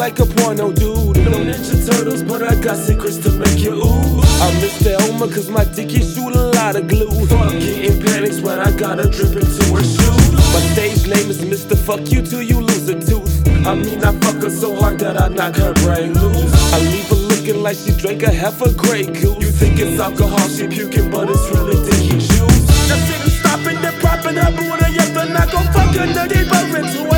like a porno dude. No Ninja Turtles, but I got secrets to make you ooh. I miss the Elmer cause my dick is shooting a lot of glue. Fuck getting panics when I gotta drip into her shoes. My stage name is Mr. Fuck You Till You Lose a Tooth. I mean, I fuck her so hard that I knock her brain loose. I leave her looking like she drank a half a Grey Goose. You think it's alcohol, she puking, but it's really dicky juice. Sitting, stopping, then propping up, and I gon' fuck her the deeper into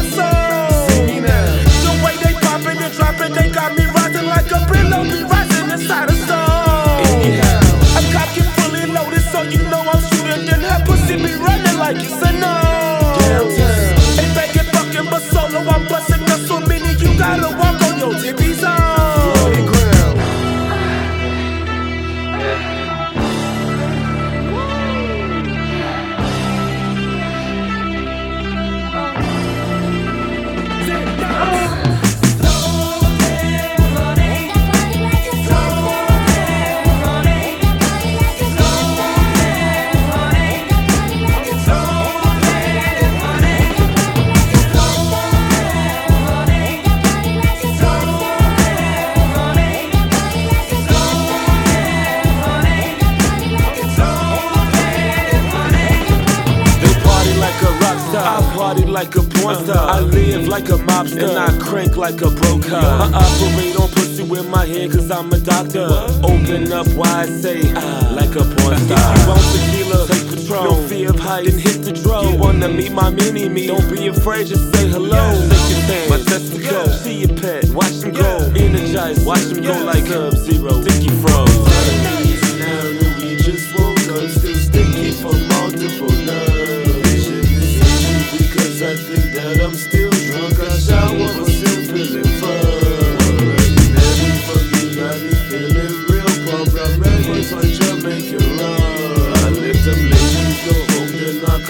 like a porn star. I live like a mobster. And I crank like a broke car. I operate on pussy with my hand cause I'm a doctor. Open up wide, say ah, like a porn star. If you want tequila, take Patron. No fear of height, then hit the drone. You wanna meet my mini me? Don't be afraid, just say hello. Lick your thing, my testicle. See your pet, watch them go. Energize, watch them go like Sub Zero.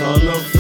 Ready